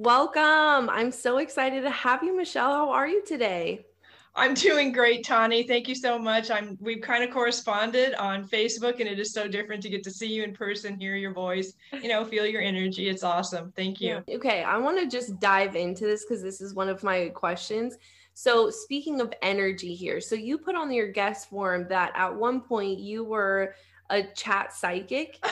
Welcome. I'm so excited to have you, Michelle. How are you today? I'm doing great, Tani. Thank you so much. I'm we've kind of corresponded on Facebook and it is so different to get to see you in person, hear your voice, you know, feel your energy. It's awesome. Thank you. Okay, I want to just dive into this cuz this is one of my questions. So, speaking of energy here, so you put on your guest form that at one point you were a chat psychic.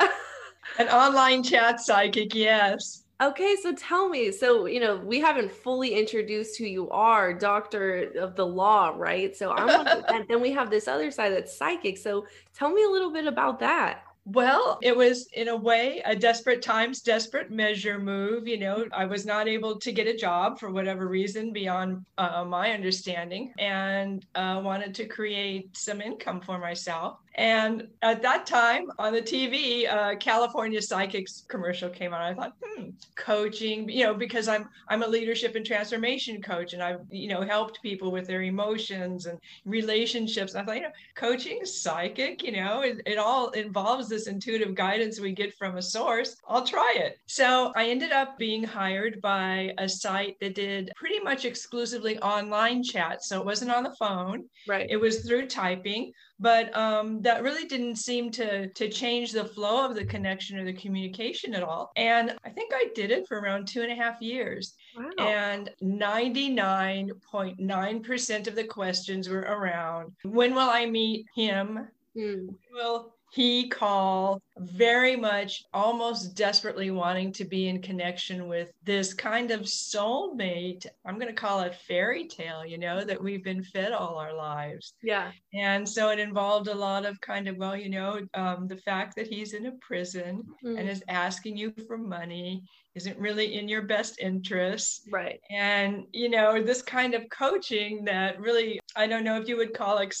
An online chat psychic, yes. Okay, so tell me. So, you know, we haven't fully introduced who you are, doctor of the law, right? So, I'm and then we have this other side that's psychic. So, tell me a little bit about that. Well, it was in a way a desperate times, desperate measure move. You know, I was not able to get a job for whatever reason beyond uh, my understanding and uh, wanted to create some income for myself. And at that time on the TV, uh, California Psychics commercial came on. I thought, hmm, coaching, you know, because I'm I'm a leadership and transformation coach, and I've you know helped people with their emotions and relationships. I thought, you know, coaching, psychic, you know, it, it all involves this intuitive guidance we get from a source. I'll try it. So I ended up being hired by a site that did pretty much exclusively online chat. So it wasn't on the phone. Right. It was through typing but um, that really didn't seem to to change the flow of the connection or the communication at all and i think i did it for around two and a half years wow. and 99.9% of the questions were around when will i meet him hmm. will he call very much almost desperately wanting to be in connection with this kind of soulmate. I'm going to call it fairy tale you know that we've been fed all our lives. Yeah. And so it involved a lot of kind of well you know um, the fact that he's in a prison mm. and is asking you for money isn't really in your best interest. Right. And, you know, this kind of coaching that really, I don't know if you would call it,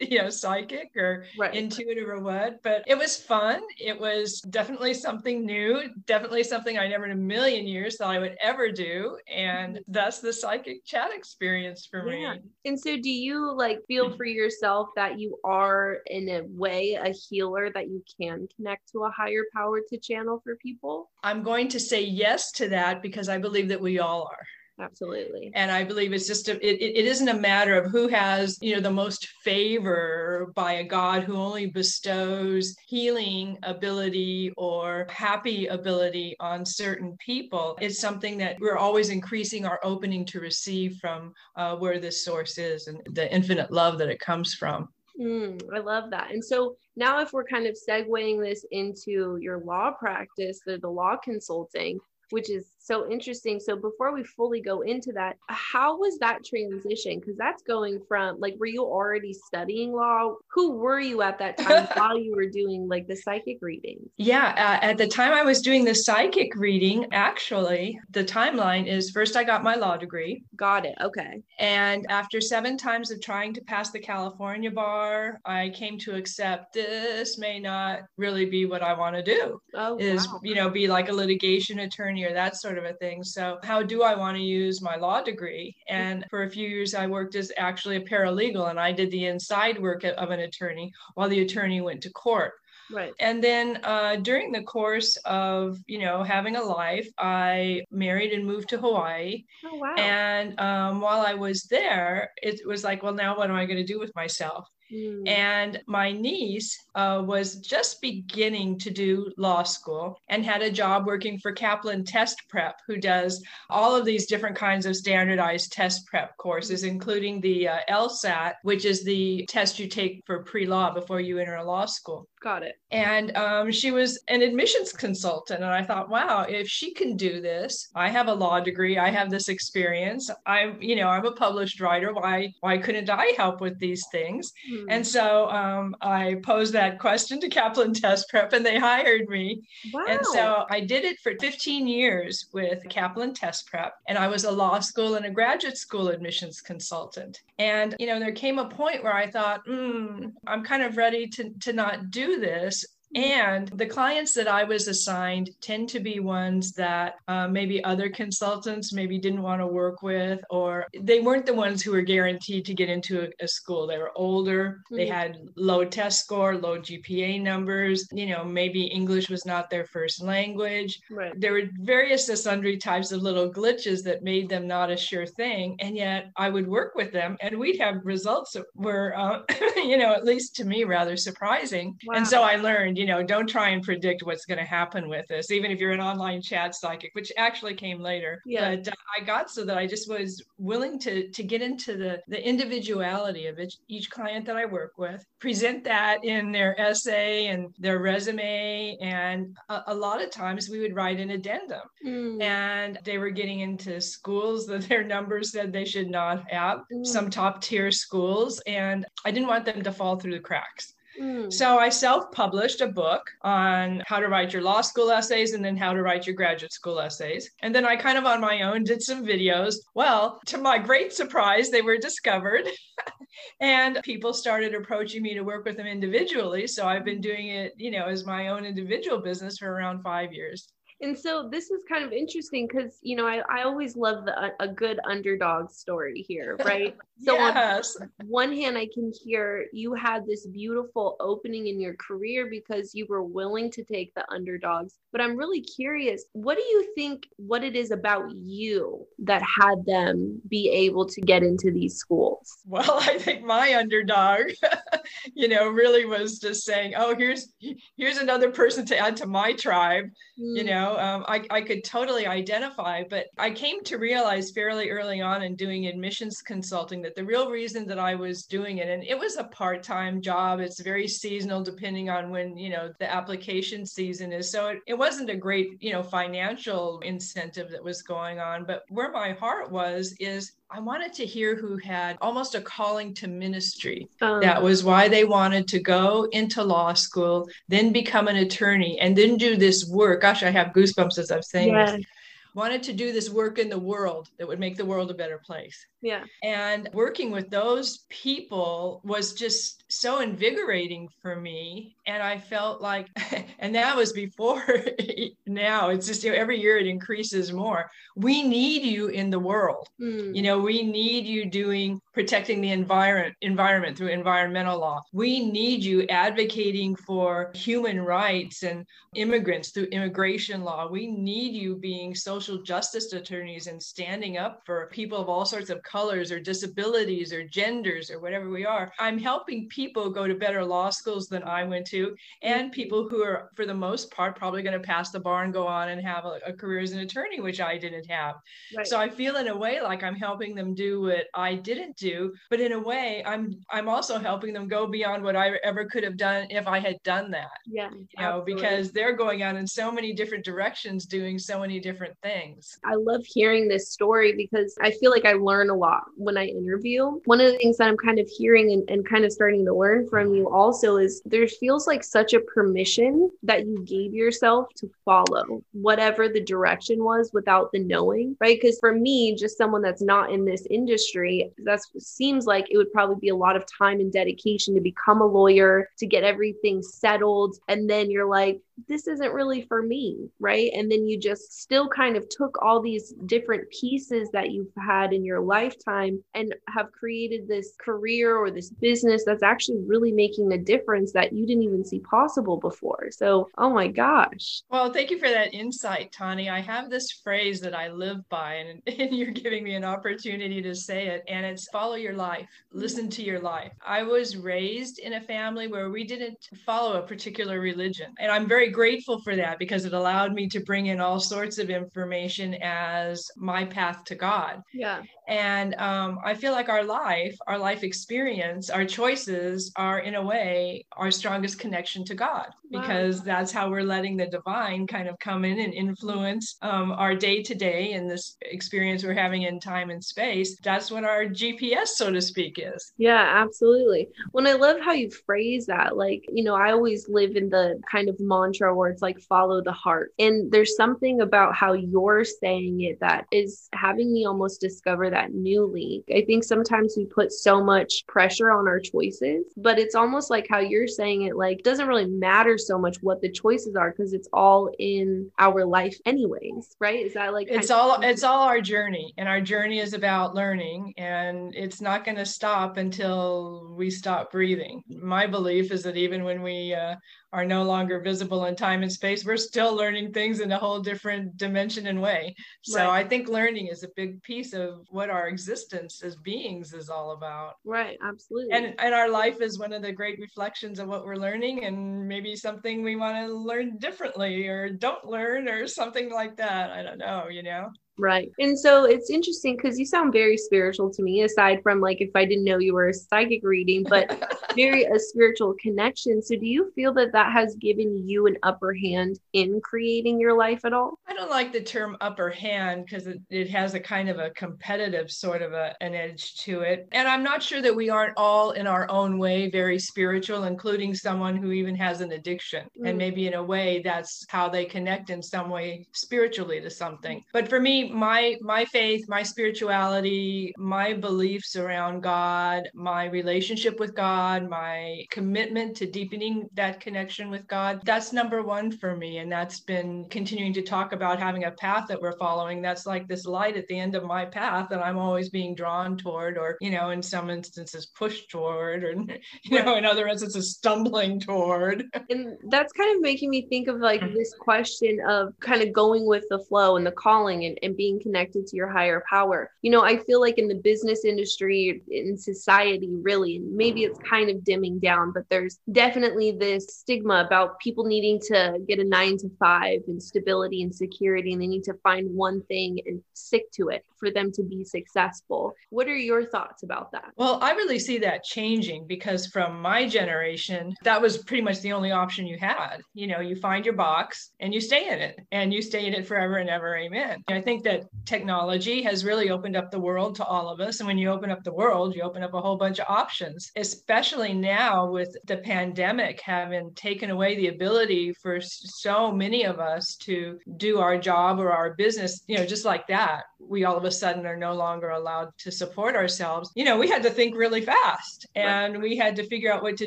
you know, psychic or right. intuitive or what, but it was fun. It was definitely something new, definitely something I never in a million years thought I would ever do. And mm-hmm. that's the psychic chat experience for yeah. me. And so do you like feel for yourself that you are in a way a healer that you can connect to a higher power to channel for people? I'm going to say yes to that because I believe that we all are. Absolutely. And I believe it's just a, it, it isn't a matter of who has, you know, the most favor by a God who only bestows healing ability or happy ability on certain people. It's something that we're always increasing our opening to receive from uh, where this source is and the infinite love that it comes from. Mm, I love that. And so now, if we're kind of segueing this into your law practice, the, the law consulting, which is so interesting. So before we fully go into that, how was that transition? Because that's going from like, were you already studying law? Who were you at that time while you were doing like the psychic reading? Yeah, uh, at the time I was doing the psychic reading, actually, the timeline is first I got my law degree. Got it. Okay. And after seven times of trying to pass the California bar, I came to accept this may not really be what I want to do. Oh, is wow. you know be like a litigation attorney or that sort sort of a thing. So, how do I want to use my law degree? And for a few years, I worked as actually a paralegal and I did the inside work of an attorney while the attorney went to court. Right. And then uh, during the course of, you know, having a life, I married and moved to Hawaii. Oh, wow. And um, while I was there, it was like, well, now what am I going to do with myself? Mm. And my niece uh, was just beginning to do law school and had a job working for Kaplan Test Prep, who does all of these different kinds of standardized test prep courses, including the uh, LSAT, which is the test you take for pre law before you enter a law school. Got it. And um, she was an admissions consultant. And I thought, wow, if she can do this, I have a law degree, I have this experience. I'm, you know, I'm a published writer. Why, why couldn't I help with these things? Mm. And so um, I posed that question to Kaplan Test Prep and they hired me. Wow. And so I did it for 15 years with Kaplan Test Prep. And I was a law school and a graduate school admissions consultant. And, you know, there came a point where I thought, mm, I'm kind of ready to, to not do this And the clients that I was assigned tend to be ones that uh, maybe other consultants maybe didn't want to work with, or they weren't the ones who were guaranteed to get into a, a school. They were older, mm-hmm. they had low test score, low GPA numbers, you know, maybe English was not their first language. Right. There were various sundry types of little glitches that made them not a sure thing. And yet I would work with them and we'd have results that were, uh, you know, at least to me, rather surprising. Wow. And so I learned, you know, don't try and predict what's going to happen with this, even if you're an online chat psychic, which actually came later. Yeah. But uh, I got so that I just was willing to to get into the the individuality of each, each client that I work with, present that in their essay and their resume, and a, a lot of times we would write an addendum. Mm. And they were getting into schools that their numbers said they should not have, mm. some top tier schools, and I didn't want them to fall through the cracks. Mm. So I self published a book on how to write your law school essays and then how to write your graduate school essays. And then I kind of on my own did some videos. Well, to my great surprise, they were discovered. and people started approaching me to work with them individually. So I've been doing it, you know, as my own individual business for around five years and so this is kind of interesting because you know I, I always love the a good underdog story here right so yes. on one hand i can hear you had this beautiful opening in your career because you were willing to take the underdogs but i'm really curious what do you think what it is about you that had them be able to get into these schools well i think my underdog you know really was just saying oh here's here's another person to add to my tribe mm. you know um, I, I could totally identify but i came to realize fairly early on in doing admissions consulting that the real reason that i was doing it and it was a part-time job it's very seasonal depending on when you know the application season is so it, it wasn't a great you know financial incentive that was going on but where my heart was is I wanted to hear who had almost a calling to ministry. Um, that was why they wanted to go into law school, then become an attorney, and then do this work. Gosh, I have goosebumps as I'm saying yeah. this wanted to do this work in the world that would make the world a better place. Yeah. And working with those people was just so invigorating for me. And I felt like, and that was before now, it's just you know, every year it increases more. We need you in the world. Mm. You know, we need you doing protecting the environment environment through environmental law. We need you advocating for human rights and immigrants through immigration law. We need you being social justice attorneys and standing up for people of all sorts of colors or disabilities or genders or whatever we are. I'm helping people go to better law schools than I went to and people who are for the most part probably going to pass the bar and go on and have a, a career as an attorney which I didn't have. Right. So I feel in a way like I'm helping them do what I didn't do but in a way i'm i'm also helping them go beyond what i ever could have done if i had done that yeah you know absolutely. because they're going out in so many different directions doing so many different things. I love hearing this story because i feel like i learn a lot when i interview. One of the things that i'm kind of hearing and, and kind of starting to learn from you also is there feels like such a permission that you gave yourself to follow whatever the direction was without the knowing right? Because for me just someone that's not in this industry that's seems like it would probably be a lot of time and dedication to become a lawyer, to get everything settled. And then you're like, this isn't really for me, right? And then you just still kind of took all these different pieces that you've had in your lifetime and have created this career or this business that's actually really making a difference that you didn't even see possible before. So, oh my gosh. Well, thank you for that insight, Tani. I have this phrase that I live by, and, and you're giving me an opportunity to say it, and it's follow your life, listen to your life. I was raised in a family where we didn't follow a particular religion, and I'm very grateful for that because it allowed me to bring in all sorts of information as my path to God. Yeah. And um, I feel like our life, our life experience, our choices are, in a way, our strongest connection to God because that's how we're letting the divine kind of come in and influence um, our day to day and this experience we're having in time and space. That's what our GPS, so to speak, is. Yeah, absolutely. When I love how you phrase that, like, you know, I always live in the kind of mantra where it's like follow the heart. And there's something about how you're saying it that is having me almost discover that newly. I think sometimes we put so much pressure on our choices, but it's almost like how you're saying it like doesn't really matter so much what the choices are because it's all in our life anyways, right? Is that like it's all it's all our journey and our journey is about learning and it's not going to stop until we stop breathing. My belief is that even when we uh, are no longer visible in time and space, we're still learning things in a whole different dimension and way. So right. I think learning is a big piece of what our existence as beings is all about. Right, absolutely. And and our life is one of the great reflections of what we're learning and maybe something we want to learn differently or don't learn or something like that. I don't know, you know. Right. And so it's interesting because you sound very spiritual to me, aside from like if I didn't know you were a psychic reading, but very a spiritual connection. So do you feel that that has given you an upper hand in creating your life at all? I don't like the term upper hand because it, it has a kind of a competitive sort of a, an edge to it. And I'm not sure that we aren't all in our own way very spiritual, including someone who even has an addiction. Mm. And maybe in a way that's how they connect in some way spiritually to something. But for me, my my faith my spirituality my beliefs around god my relationship with god my commitment to deepening that connection with god that's number one for me. And that's been continuing to talk about having a path that we're following. That's like this light at the end of my path that i'm always being drawn toward or you know in some instances pushed toward or you know in other instances stumbling toward. And that's kind of making me think of like mm-hmm. this question of kind of going with the flow and the calling and, and and being connected to your higher power. You know, I feel like in the business industry, in society, really, maybe it's kind of dimming down, but there's definitely this stigma about people needing to get a nine to five and stability and security, and they need to find one thing and stick to it for them to be successful. What are your thoughts about that? Well, I really see that changing because from my generation, that was pretty much the only option you had. You know, you find your box and you stay in it and you stay in it forever and ever. Amen. I think that technology has really opened up the world to all of us. And when you open up the world, you open up a whole bunch of options, especially now with the pandemic having taken away the ability for so many of us to do our job or our business, you know, just like that. We all of a sudden are no longer allowed to support ourselves. You know, we had to think really fast and right. we had to figure out what to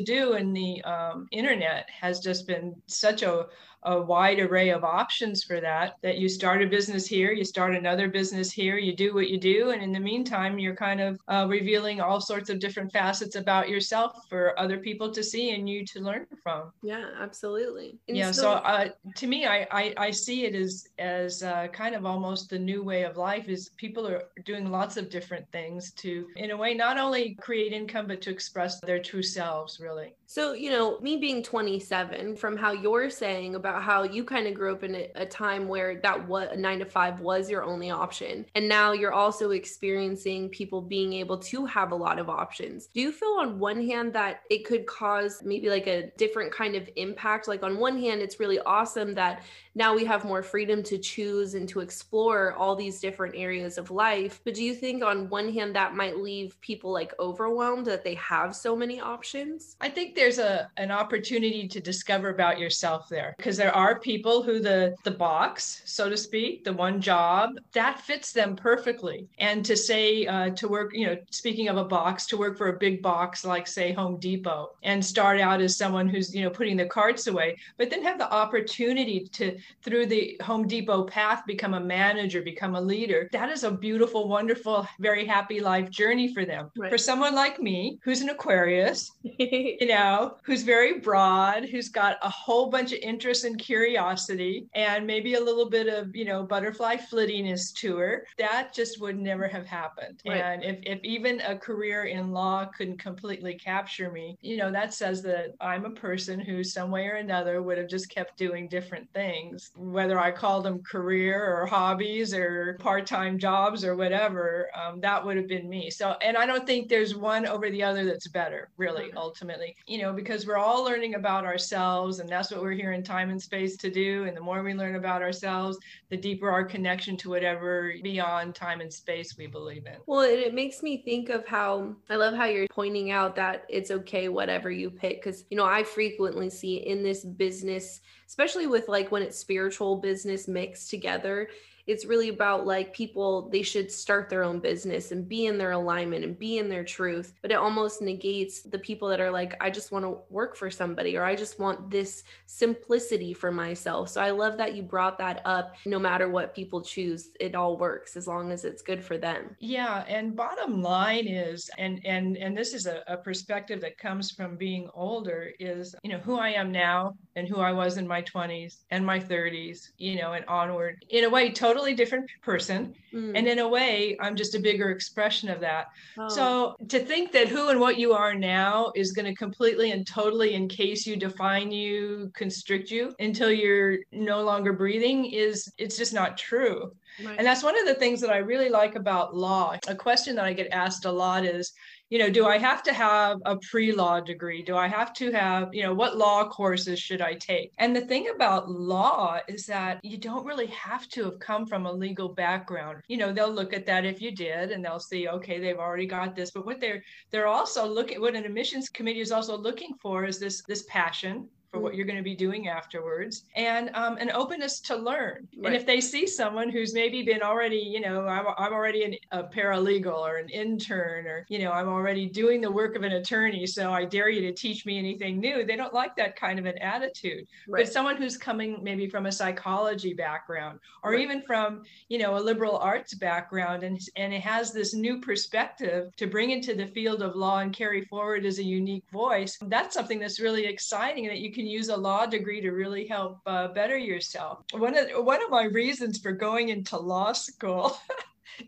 do. And the um, internet has just been such a a wide array of options for that that you start a business here you start another business here you do what you do and in the meantime you're kind of uh, revealing all sorts of different facets about yourself for other people to see and you to learn from. Yeah absolutely. And yeah so, so uh, to me I, I, I see it as as uh, kind of almost the new way of life is people are doing lots of different things to in a way not only create income but to express their true selves really. So you know me being 27 from how you're saying about about how you kind of grew up in a, a time where that what nine to five was your only option. And now you're also experiencing people being able to have a lot of options. Do you feel on one hand that it could cause maybe like a different kind of impact? Like on one hand, it's really awesome that now we have more freedom to choose and to explore all these different areas of life. But do you think on one hand that might leave people like overwhelmed that they have so many options? I think there's a an opportunity to discover about yourself there because there are people who the the box, so to speak, the one job that fits them perfectly. And to say uh, to work, you know, speaking of a box, to work for a big box like say Home Depot and start out as someone who's you know putting the carts away, but then have the opportunity to through the Home Depot path become a manager, become a leader. That is a beautiful, wonderful, very happy life journey for them. Right. For someone like me, who's an Aquarius, you know, who's very broad, who's got a whole bunch of interest and curiosity, and maybe a little bit of, you know, butterfly flittiness to her, that just would never have happened. Right. And if, if even a career in law couldn't completely capture me, you know, that says that I'm a person who, some way or another, would have just kept doing different things whether I call them career or hobbies or part time jobs or whatever, um, that would have been me. So, and I don't think there's one over the other that's better, really, ultimately, you know, because we're all learning about ourselves and that's what we're here in time and and space to do. And the more we learn about ourselves, the deeper our connection to whatever beyond time and space we believe in. Well, it, it makes me think of how I love how you're pointing out that it's okay, whatever you pick. Cause, you know, I frequently see in this business, especially with like when it's spiritual business mixed together, it's really about like people they should start their own business and be in their alignment and be in their truth. But it almost negates the people that are like i just want to work for somebody or i just want this simplicity for myself. So i love that you brought that up. No matter what people choose it all works as long as it's good for them. Yeah and bottom line is and and and this is a, a perspective that comes from being older is you know who i am now and who i was in my 20s and my 30s you know and onward. In a way totally totally different person. Mm. And in a way, I'm just a bigger expression of that. Oh. So to think that who and what you are now is going to completely and totally encase you, define you, constrict you until you're no longer breathing is it's just not true. Right. And that's one of the things that I really like about law. A question that I get asked a lot is, you know, do I have to have a pre law degree? Do I have to have, you know, what law courses should I take? And the thing about law is that you don't really have to have come from a legal background. You know, they'll look at that if you did and they'll see, okay, they've already got this. But what they're they're also looking what an admissions committee is also looking for is this this passion for what you're going to be doing afterwards and um, an openness to learn right. and if they see someone who's maybe been already you know i'm, I'm already an, a paralegal or an intern or you know i'm already doing the work of an attorney so i dare you to teach me anything new they don't like that kind of an attitude right. but someone who's coming maybe from a psychology background or right. even from you know a liberal arts background and and it has this new perspective to bring into the field of law and carry forward as a unique voice that's something that's really exciting that you can use a law degree to really help uh, better yourself. One of one of my reasons for going into law school.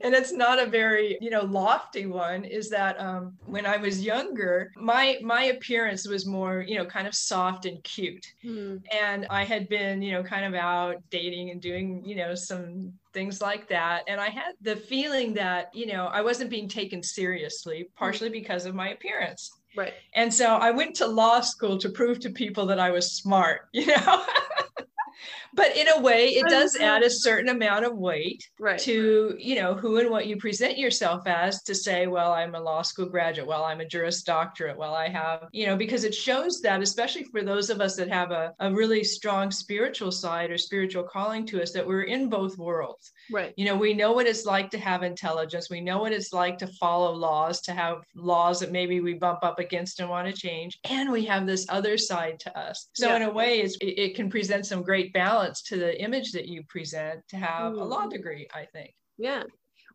and it's not a very you know lofty one is that um, when i was younger my my appearance was more you know kind of soft and cute hmm. and i had been you know kind of out dating and doing you know some things like that and i had the feeling that you know i wasn't being taken seriously partially because of my appearance Right. And so I went to law school to prove to people that I was smart, you know? But in a way it does add a certain amount of weight right. to you know who and what you present yourself as to say well i'm a law school graduate. Well i'm a juris doctorate. Well i have you know because it shows that especially for those of us that have a, a really strong spiritual side or spiritual calling to us that we're in both worlds. Right. You know we know what it's like to have intelligence. We know what it's like to follow laws to have laws that maybe we bump up against and want to change. And we have this other side to us. So yeah. in a way it's, it, it can present some great balance to the image that you present to have a law mm. degree i think yeah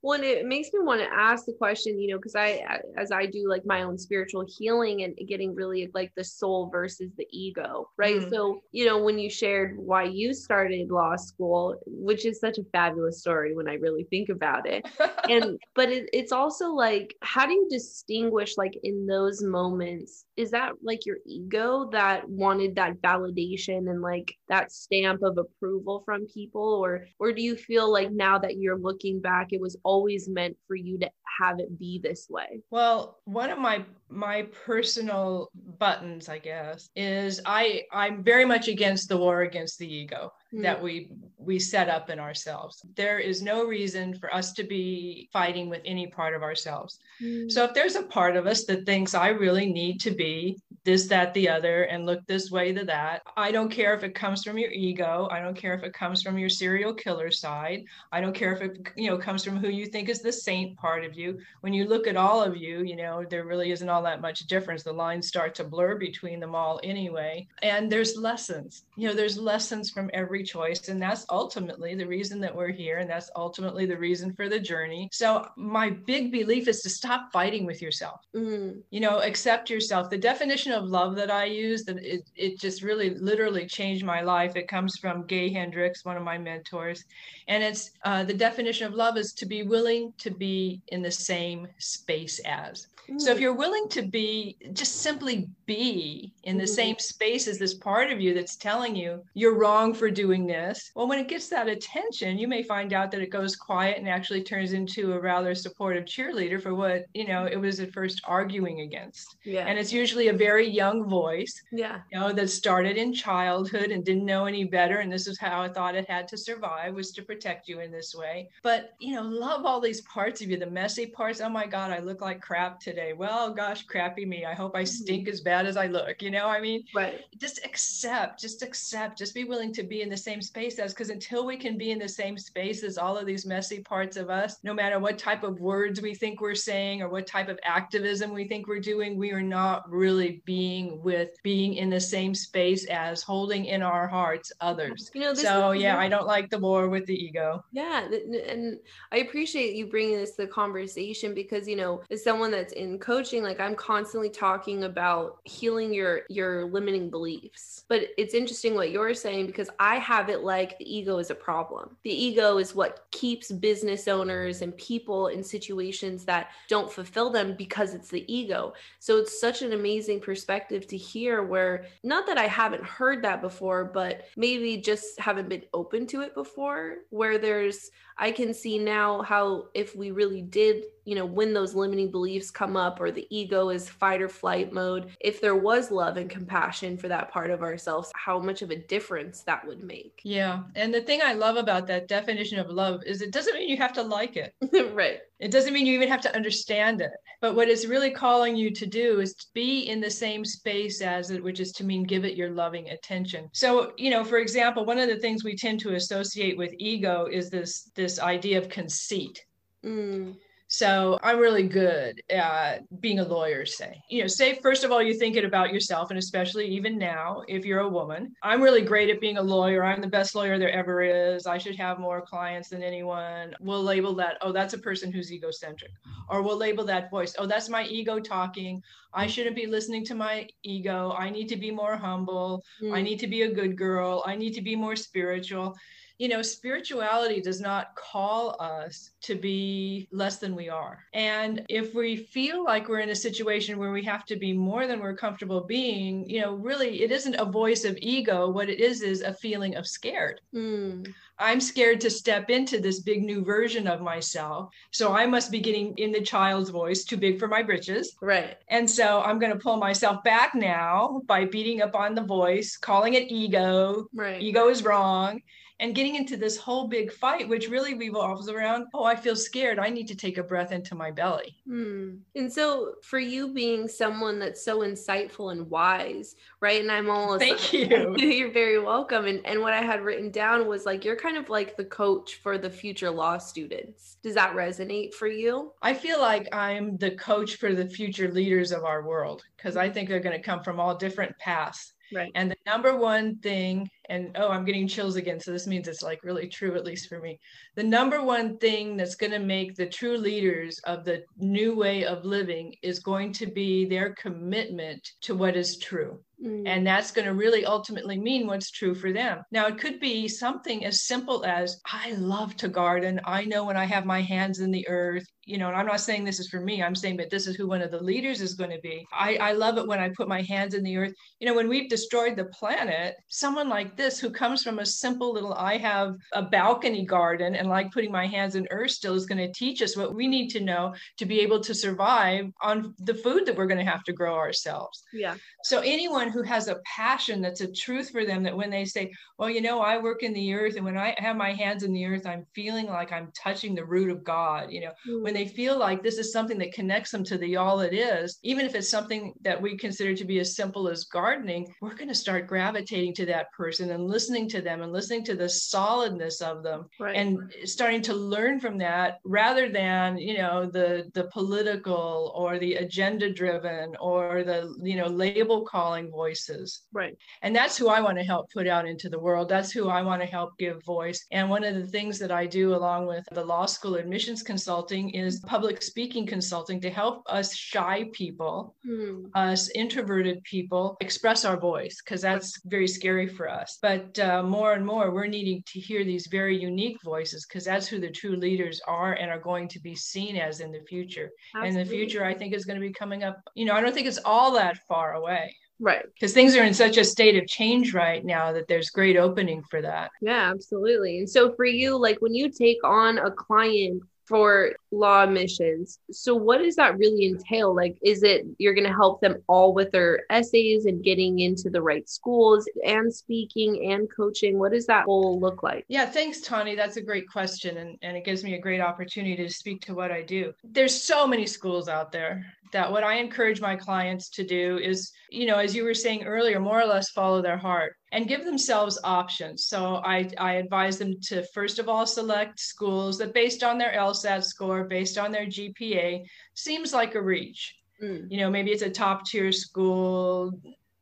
well and it makes me want to ask the question you know because i as i do like my own spiritual healing and getting really like the soul versus the ego right? Mm so you know when you shared why you started law school which is such a fabulous story when i really think about it. And but it, it's also like how do you distinguish like in those moments? Is that like your ego that wanted that validation and like that stamp of approval from people? Or or do you feel like now that you're looking back it was always meant for you to have it be this way well one of my my personal buttons i guess is i i'm very much against the war against the ego mm. that we we set up in ourselves there is no reason for us to be fighting with any part of ourselves mm. so if there's a part of us that thinks i really need to be this that the other and look this way to that i don't care if it comes from your ego i don't care if it comes from your serial killer side i don't care if it you know comes from who you think is the saint part of you when you look at all of you you know there really isn't all that much difference. The lines start to blur between them all anyway. And there's lessons you know there's lessons from every choice. And that's ultimately the reason that we're here. And that's ultimately the reason for the journey. So my big belief is to stop fighting with yourself. Mm. you know accept yourself. The definition of love that i use that it, it just really literally changed my life. It comes from gay hendricks one of my mentors. And it's uh, the definition of love is to be willing to be in the same space as so if mm. you're willing to be just simply be in the mm-hmm. same space as this part of you that's telling you you're wrong for doing doing this. Well, when it gets that attention, you may find out that it goes quiet and actually turns into a rather supportive cheerleader for what, you know, it was at first arguing against. Yeah. And it's usually a very young voice. Yeah. You know, that started in childhood and didn't know any better. And this is how I thought it had to survive was to protect you in this way. But, you know, love all these parts of you, the messy parts. Oh my God, I look like crap today. Well, gosh, crappy me. I hope I mm-hmm. stink as bad as I look. You know, I mean, right. just accept, just accept, just be willing to be in the same space as because until we can be in the same space as all of these messy parts of us, no matter what type of words we think we're saying or what type of activism we think we're doing, we are not really being with being in the same space as holding in our hearts others. You know, so yeah, I don't like the war with the ego. Yeah, and I appreciate you bringing this to the conversation because you know, as someone that's in coaching, like I'm constantly talking about healing your your limiting beliefs. But it's interesting what you're saying because I have it like the ego is a problem. The ego is what keeps business owners and people in situations that don't fulfill them because it's the ego. So it's such an amazing perspective to hear where not that I haven't heard that before, but maybe just haven't been open to it before, where there's I can see now how if we really did, you know, when those limiting beliefs come up or the ego is fight or flight mode, if there was love and compassion for that part of ourselves, how much of a difference that would make. Yeah. And the thing I love about that definition of love is it doesn't mean you have to like it. right. It doesn't mean you even have to understand it. But what it's really calling you to do is to be in the same space as it, which is to mean give it your loving attention. So, you know, for example, one of the things we tend to associate with ego is this this idea of conceit. Mm. So I'm really good at being a lawyer, say. You know, say first of all, you're thinking about yourself, and especially even now, if you're a woman. I'm really great at being a lawyer. I'm the best lawyer there ever is. I should have more clients than anyone. We'll label that, oh, that's a person who's egocentric. Or we'll label that voice, oh, that's my ego talking. I shouldn't be listening to my ego. I need to be more humble. Mm. I need to be a good girl. I need to be more spiritual you know, spirituality does not call us to be less than we are. And if we feel like we're in a situation where we have to be more than we're comfortable being, you know, really it isn't a voice of ego. What it is is a feeling of scared. Mm. I'm scared to step into this big new version of myself. So I must be getting in the child's voice, too big for my britches. Right. And so I'm going to pull myself back now by beating up on the voice, calling it ego. Right. Ego is wrong and getting into this whole big fight, which really revolves around, oh, I feel scared. I need to take a breath into my belly. Hmm. And so, for you being someone that's so insightful and wise, right? And I'm almost thank you. you're very welcome. And and what I had written down was like you're kind of like the coach for the future law students. Does that resonate for you? I feel like I'm the coach for the future leaders of our world because I think they're going to come from all different paths. Right. And the number one thing and oh i'm getting chills again. So this means it's like really true at least for me. The number one thing that's going to make the true leaders of the new way of living is going to be their commitment to what is true. Mm. and that's going to really ultimately mean what's true for them. Now it could be something as simple as i love to garden. I know when i have my hands in the earth. You know and i'm not saying this is for me. I'm saying that this is who one of the leaders is going to be. I i love it when i put my hands in the earth. You know when we've destroyed the planet someone like this who comes from a simple little I have a balcony garden and like putting my hands in earth still is going to teach us what we need to know to be able to survive on the food that we're going to have to grow ourselves. Yeah. So anyone who has a passion that's a truth for them that when they say, well, you know, I work in the earth and when I have my hands in the earth, I'm feeling like I'm touching the root of God, you know, mm. when they feel like this is something that connects them to the all it is, even if it's something that we consider to be as simple as gardening, we're going to start gravitating to that person person and listening to them and listening to the solidness of them right. and starting to learn from that rather than you know the the political or the agenda driven or the you know label calling voices. Right. And that's who i want to help put out into the world. That's who i want to help give voice. And one of the things that i do along with the law school admissions consulting is public speaking consulting to help us shy people hmm. us introverted people express our voice because that's very scary for us but uh, more and more, we're needing to hear these very unique voices because that's who the true leaders are and are going to be seen as in the future. Absolutely. And the future, I think, is going to be coming up. You know, I don't think it's all that far away. Right. Because things are in such a state of change right now that there's great opening for that. Yeah, absolutely. And so for you, like when you take on a client for law admissions. So, what does that really entail? Like, is it you're going to help them all with their essays and getting into the right schools and speaking and coaching? What does that whole look like? Yeah, thanks, Tawny. That's a great question. And, and it gives me a great opportunity to speak to what I do. There's so many schools out there that what I encourage my clients to do is, you know, as you were saying earlier, more or less follow their heart and give themselves options. So I, I advise them to first of all select schools that based on their LSAT score, based on their GPA, seems like a reach. Mm. You know, maybe it's a top tier school,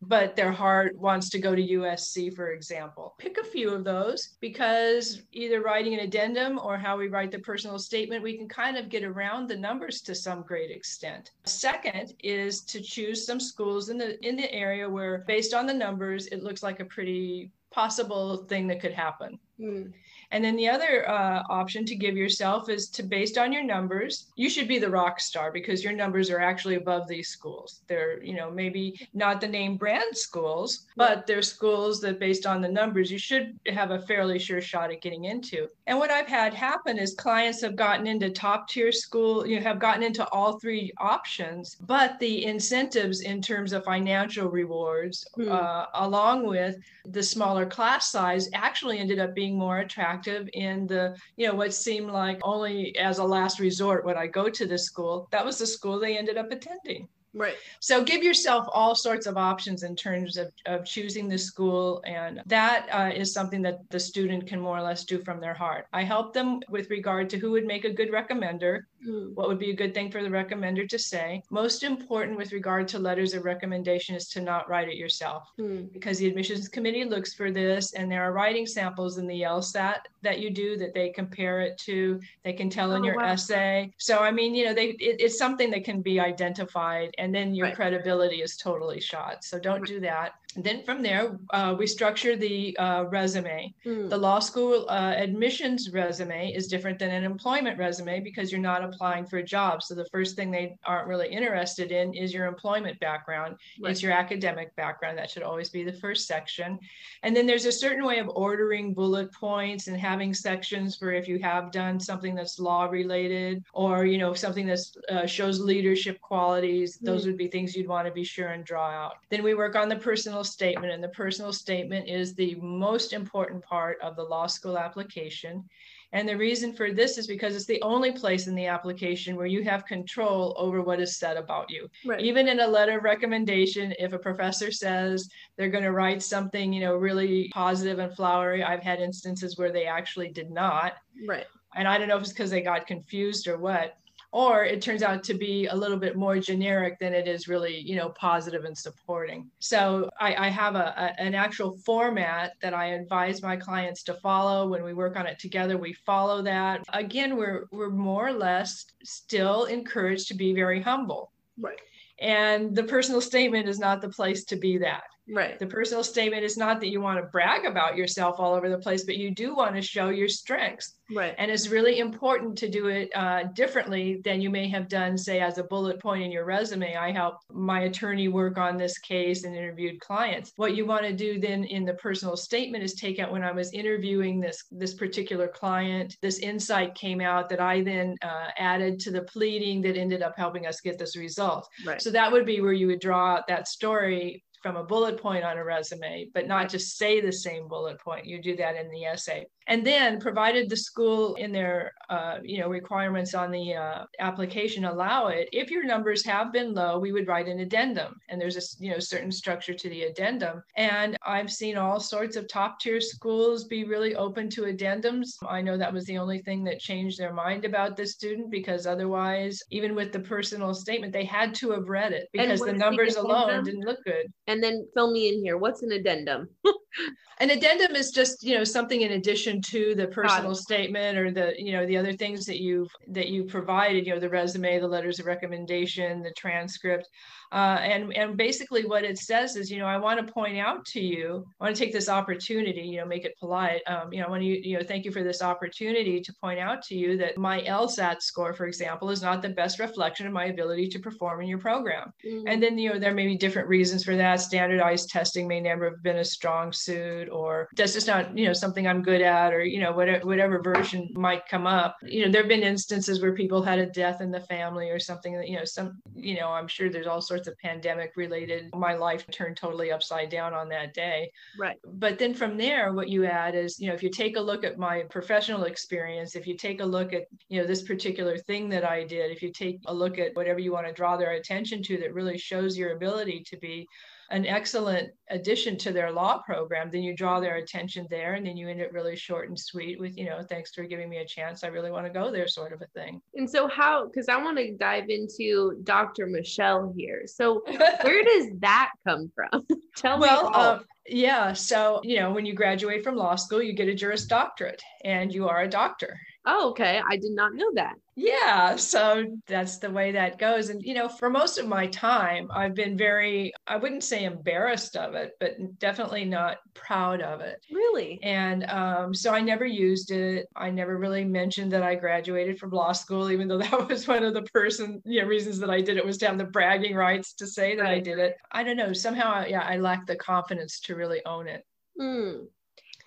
but their heart wants to go to USC, for example. Pick a few of those because either writing an addendum or how we write the personal statement, we can kind of get around the numbers to some great extent. Second is to choose some schools in the in the area where based on the numbers, it looks like a pretty possible thing that could happen. Mm. And then the other uh, option to give yourself is to, based on your numbers, you should be the rock star because your numbers are actually above these schools. They're, you know, maybe not the name brand schools, but they're schools that, based on the numbers, you should have a fairly sure shot at getting into. And what I've had happen is clients have gotten into top tier school, you know, have gotten into all three options, but the incentives in terms of financial rewards, hmm. uh, along with the smaller class size, actually ended up being more attractive in the, you know, what seemed like only as a last resort would I go to this school. That was the school they ended up attending. Right. So give yourself all sorts of options in terms of, of choosing the school. And that uh, is something that the student can more or less do from their heart. I help them with regard to who would make a good recommender, mm. what would be a good thing for the recommender to say. Most important with regard to letters of recommendation is to not write it yourself mm. because the admissions committee looks for this and there are writing samples in the LSAT that you do that they compare it to. They can tell in oh, your wow. essay. So, I mean, you know, they it, it's something that can be identified and then your right. credibility is totally shot. So don't right. do that. Then from there, uh, we structure the uh, resume. Mm. The law school uh, admissions resume is different than an employment resume because you're not applying for a job. So the first thing they aren't really interested in is your employment background. Right. It's your academic background. That should always be the first section. And then there's a certain way of ordering bullet points and having sections for if you have done something that's law related or you know something that uh, shows leadership qualities. Mm. Those would be things you'd want to be sure and draw out. Then we work on the personal personal statement, and the personal statement is the most important part of the law school application. And the reason for this is because it's the only place in the application where you have control over what is said about you. Right. Even in a letter of recommendation, if a professor says they're going to write something, you know, really positive and flowery, I've had instances where they actually did not. Right. And I don't know if it's because they got confused or what or it turns out to be a little bit more generic than it is really you know positive and supporting. So i, I have a, a, an actual format that i advise my clients to follow. When we work on it together we follow that. Again we're we're more or less still encouraged to be very humble. Right. And the personal statement is not the place to be that Right. The personal statement is not that you want to brag about yourself all over the place, but you do want to show your strengths. Right. And it's really important to do it uh, differently than you may have done, say, as a bullet point in your resume. I helped my attorney work on this case and interviewed clients. What you want to do then in the personal statement is take out when I was interviewing this this particular client, this insight came out that I then uh, added to the pleading that ended up helping us get this result. Right. So that would be where you would draw out that story from a bullet point on a resume, but not just say the same bullet point. You do that in the essay and then provided the school in their uh, you know requirements on the uh, application allow it if your numbers have been low we would write an addendum. And there's a you know certain structure to the addendum. And i've seen all sorts of top tier schools be really open to addendums. I know that was the only thing that changed their mind about this student because otherwise even with the personal statement they had to have read it because the numbers the alone didn't look good. And then fill me in here. What's an addendum? An addendum is just, you know, something in addition to the personal statement or the, you know, the other things that you've that you provided, you know, the resume, the letters of recommendation, the transcript. Uh, and and basically what it says is, you know, I want to point out to you, I want to take this opportunity, you know, make it polite. Um, you know, I want to, you know, thank you for this opportunity to point out to you that my LSAT score, for example, is not the best reflection of my ability to perform in your program. Mm-hmm. And then, you know, there may be different reasons for that. Standardized testing may never have been a strong suit, or that's just not, you know, something I'm good at, or, you know, whatever, whatever version might come up. You know, there have been instances where people had a death in the family or something that, you know, some, you know, I'm sure there's all sorts sorts of pandemic related. My life turned totally upside down on that day. Right. But then from there, what you add is, you know, if you take a look at my professional experience, if you take a look at, you know, this particular thing that I did, if you take a look at whatever you want to draw their attention to that really shows your ability to be an excellent addition to their law program, then you draw their attention there and then you end it really short and sweet with, you know, thanks for giving me a chance. I really want to go there, sort of a thing. And so, how, because I want to dive into Dr. Michelle here. So, where does that come from? Tell well, me. Well, um, yeah. So, you know, when you graduate from law school, you get a Juris Doctorate and you are a doctor. Oh, okay. I did not know that. Yeah. So that's the way that goes. And, you know, for most of my time, I've been very, I wouldn't say embarrassed of it, but definitely not proud of it. Really? And um, so I never used it. I never really mentioned that I graduated from law school, even though that was one of the person, you know, reasons that I did it was to have the bragging rights to say that right. I did it. I don't know. Somehow, yeah, I lacked the confidence to really own it. Mm.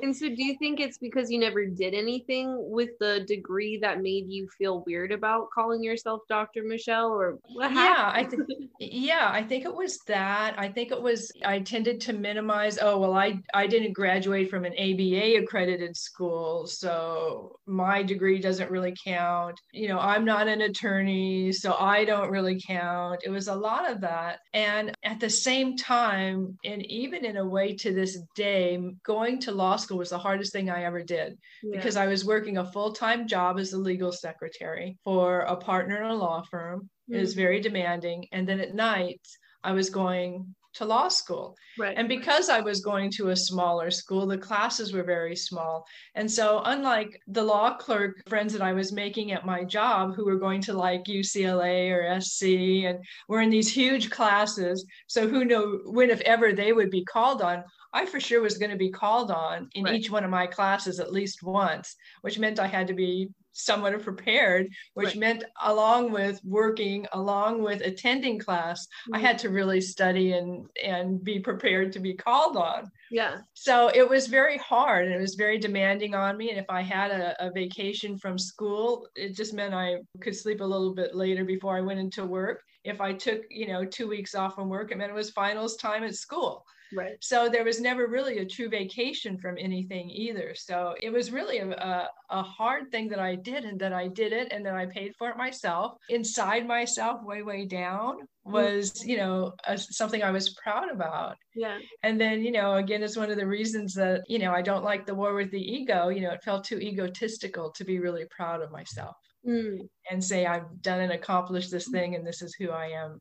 And so, do you think it's because you never did anything with the degree that made you feel weird about calling yourself Dr. Michelle, or what Happened? yeah, I think yeah, I think it was that. I think it was I tended to minimize. Oh well, I I didn't graduate from an ABA accredited school, so my degree doesn't really count. You know, I'm not an attorney, so I don't really count. It was a lot of that, and at the same time, and even in a way to this day, going to law school was the hardest thing I ever did yeah. because I was working a full time job as a legal secretary for a partner in a law firm. Mm-hmm. It was mm. very demanding. And then at night, I was going to law school. Right. And because I was going to a smaller school, the classes were very small. And so, unlike the law clerk friends that I was making at my job who were going to like UCLA or SC and were in these huge classes, so who knew when, if ever, they would be called on, I for sure was going to be called on in right. each one of my classes at least once, which meant I had to be somewhat prepared, which right. meant along with working, along with attending class, mm-hmm. I had to really study and and be prepared to be called on. Yeah. So it was very hard and it was very demanding on me. And if I had a, a vacation from school, it just meant I could sleep a little bit later before I went into work. If I took, you know, two weeks off from work, it meant it was finals time at school. Right. So there was never really a true vacation from anything either. So it was really a, a, a, hard thing that I did and that I did it and then I paid for it myself. Inside myself, way, way down, mm. was, you know, a, something I was proud about. Yeah. And then, you know, again, it's one of the reasons that, you know, I don't like the war with the ego. You know, it felt too egotistical to be really proud of myself. Mm. And say, I've done and accomplished this thing, and this is who I am.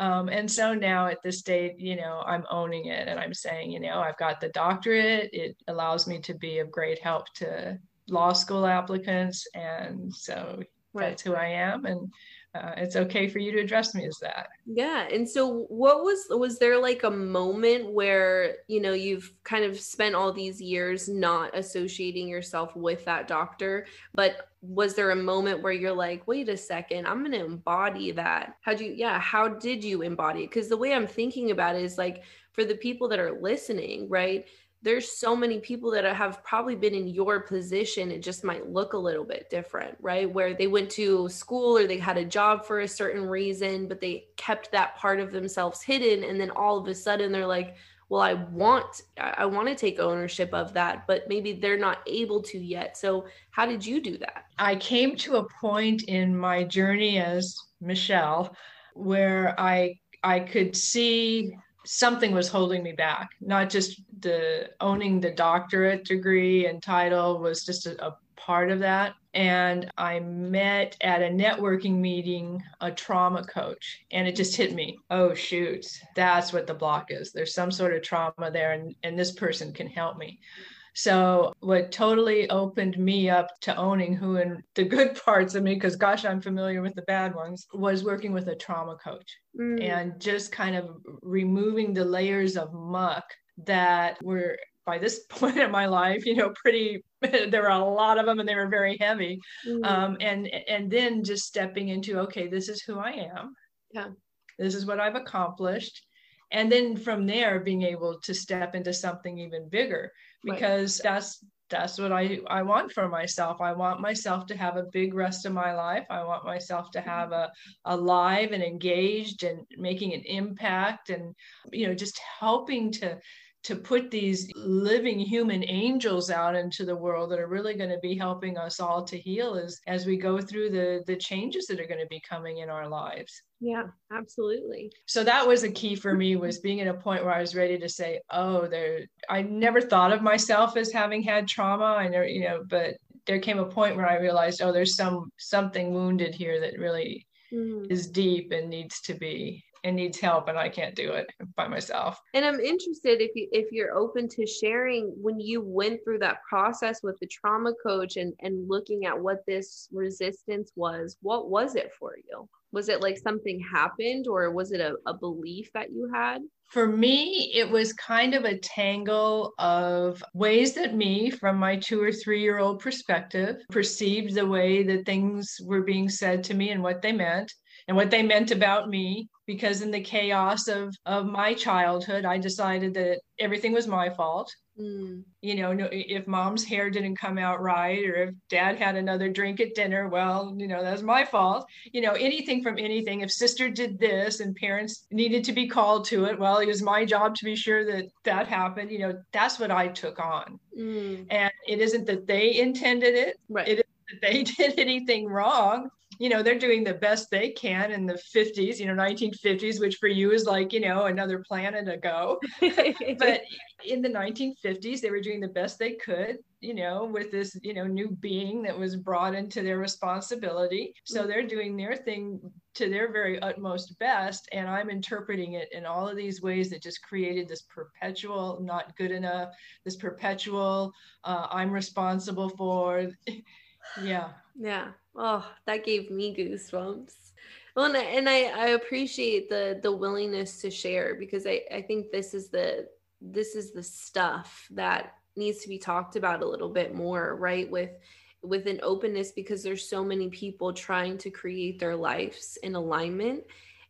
Um, and so now at this state, you know, I'm owning it and I'm saying, you know, I've got the doctorate. It allows me to be of great help to law school applicants. And so right. that's who I am. And uh, it's okay for you to address me as that. Yeah. And so, what was, was there like a moment where, you know, you've kind of spent all these years not associating yourself with that doctor, but was there a moment where you're like, wait a second, I'm going to embody that? How do you, yeah, how did you embody it? Because the way I'm thinking about it is like, for the people that are listening, right? There's so many people that have probably been in your position it just might look a little bit different right? Where they went to school or they had a job for a certain reason but they kept that part of themselves hidden and then all of a sudden they're like well i want i want to take ownership of that but maybe they're not able to yet. So how did you do that? I came to a point in my journey as michelle where i i could see something was holding me back not just the owning the doctorate degree and title was just a, a part of that and I met at a networking meeting a trauma coach, and it just hit me. Oh, shoot, that's what the block is. There's some sort of trauma there, and, and this person can help me. So, what totally opened me up to owning who and the good parts of me, because gosh, I'm familiar with the bad ones, was working with a trauma coach mm. and just kind of removing the layers of muck that were by this point in my life, you know, pretty there were a lot of them and they were very heavy. Mm. Um, and and then just stepping into, okay, this is who I am. Yeah. This is what I've accomplished. And then from there being able to step into something even bigger because right. that's that's what I, I want for myself. I want myself to have a big rest of my life. I want myself to mm-hmm. have a alive and engaged and making an impact and you know just helping to to put these living human angels out into the world that are really going to be helping us all to heal as as we go through the the changes that are going to be coming in our lives yeah absolutely so that was a key for me was being at a point where i was ready to say oh there i never thought of myself as having had trauma i know you know but there came a point where i realized oh there's some something wounded here that really mm. is deep and needs to be and needs help and I can't do it by myself. And I'm interested if you if you're open to sharing when you went through that process with the trauma coach and and looking at what this resistance was, what was it for you? Was it like something happened or was it a, a belief that you had? For me, it was kind of a tangle of ways that me, from my two or three year old perspective, perceived the way that things were being said to me and what they meant and what they meant about me because in the chaos of of my childhood i decided that everything was my fault. Mm. you know if mom's hair didn't come out right or if dad had another drink at dinner well you know that's my fault. You know anything from anything if sister did this and parents needed to be called to it well it was my job to be sure that that happened. You know that's what i took on. Mm. and it isn't that they intended it. Right. It that they did anything wrong you know they're doing the best they can in the 50s you know 1950s which for you is like you know another planet ago. But in the 1950s they were doing the best they could you know with this you know new being that was brought into their responsibility. So they're doing their thing to their very utmost best and i'm interpreting it in all of these ways that just created this perpetual not good enough this perpetual uh, i'm responsible for yeah yeah Oh, that gave me goosebumps. Well, and I, and I, I appreciate the the willingness to share because I, I think this is the this is the stuff that needs to be talked about a little bit more, right? With with an openness because there's so many people trying to create their lives in alignment.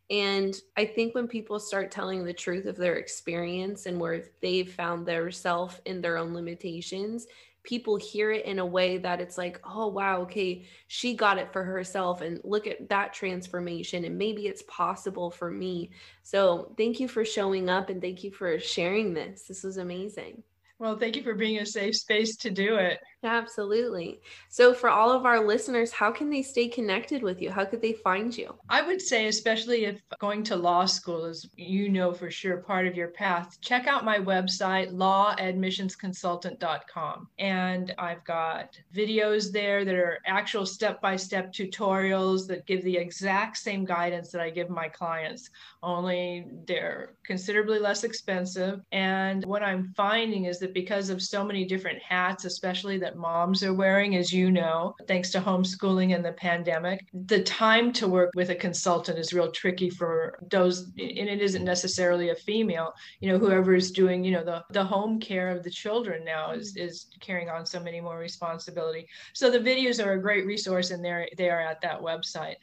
And I think when people start telling the truth of their experience and where they've found their self in their own limitations, people hear it in a way that it's like, oh, wow, okay, she got it for herself. And look at that transformation. And maybe it's possible for me. So thank you for showing up and thank you for sharing this. This was amazing. Well, thank you for being a safe space to do it. Absolutely. So, for all of our listeners, how can they stay connected with you? How could they find you? I would say, especially if going to law school is, you know, for sure part of your path, check out my website, lawadmissionsconsultant.com. And I've got videos there that are actual step by step tutorials that give the exact same guidance that I give my clients, only they're considerably less expensive. And what I'm finding is that because of so many different hats, especially that that moms are wearing, as you know, thanks to homeschooling and the pandemic. The time to work with a consultant is real tricky for those, and it isn't necessarily a female, you know, whoever is doing, you know, the, the home care of the children now is, is carrying on so many more responsibility. So the videos are a great resource and they're, they are at that website.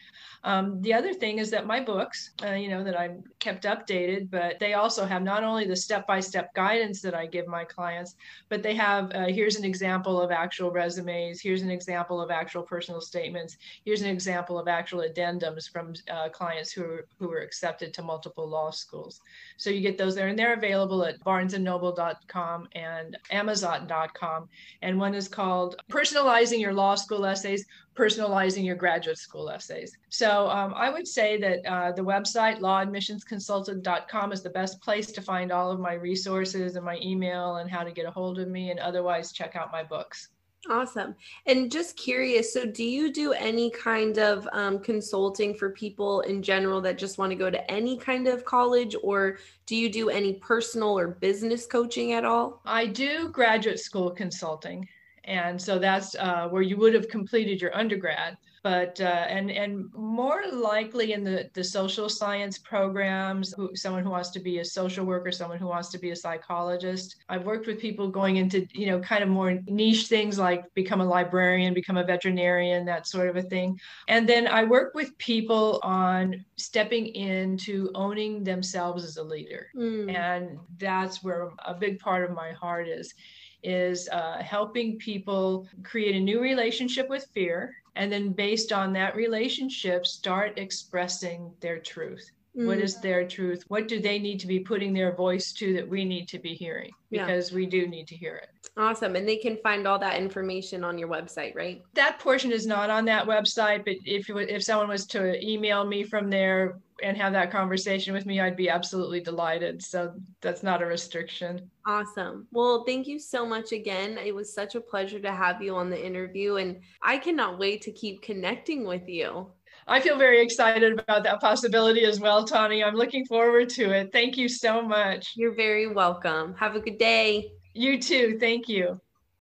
Um, the other thing is that my books, uh, you know, that I'm kept updated, but they also have not only the step by step guidance that I give my clients, but they have uh, here's an example of actual resumes, here's an example of actual personal statements, here's an example of actual addendums from uh, clients who are, who were accepted to multiple law schools. So you get those there, and they're available at barnesandnoble.com and amazon.com. And one is called Personalizing Your Law School Essays personalizing your graduate school essays. So um, I would say that uh, the website lawadmissionsconsultant.com is the best place to find all of my resources and my email and how to get a hold of me and otherwise check out my books. Awesome. And just curious, so do you do any kind of um, consulting for people in general that just want to go to any kind of college, or do you do any personal or business coaching at all? I do graduate school consulting. And so that's uh, where you would have completed your undergrad. But uh, and and more likely in the the social science programs who, someone who wants to be a social worker someone who wants to be a psychologist. I've worked with people going into you know kind of more niche things like become a librarian become a veterinarian that sort of a thing. And then i work with people on stepping into owning themselves as a leader. Mm. and that's where a big part of my heart is is uh, helping people create a new relationship with fear and then based on that relationship start expressing their truth mm. what is their truth what do they need to be putting their voice to that we need to be hearing because yeah. we do need to hear it awesome and they can find all that information on your website right that portion is not on that website but if if someone was to email me from there and have that conversation with me, I'd be absolutely delighted. So that's not a restriction. Awesome. Well, thank you so much again. It was such a pleasure to have you on the interview, and I cannot wait to keep connecting with you. I feel very excited about that possibility as well, Tawny. I'm looking forward to it. Thank you so much. You're very welcome. Have a good day. You too. Thank you.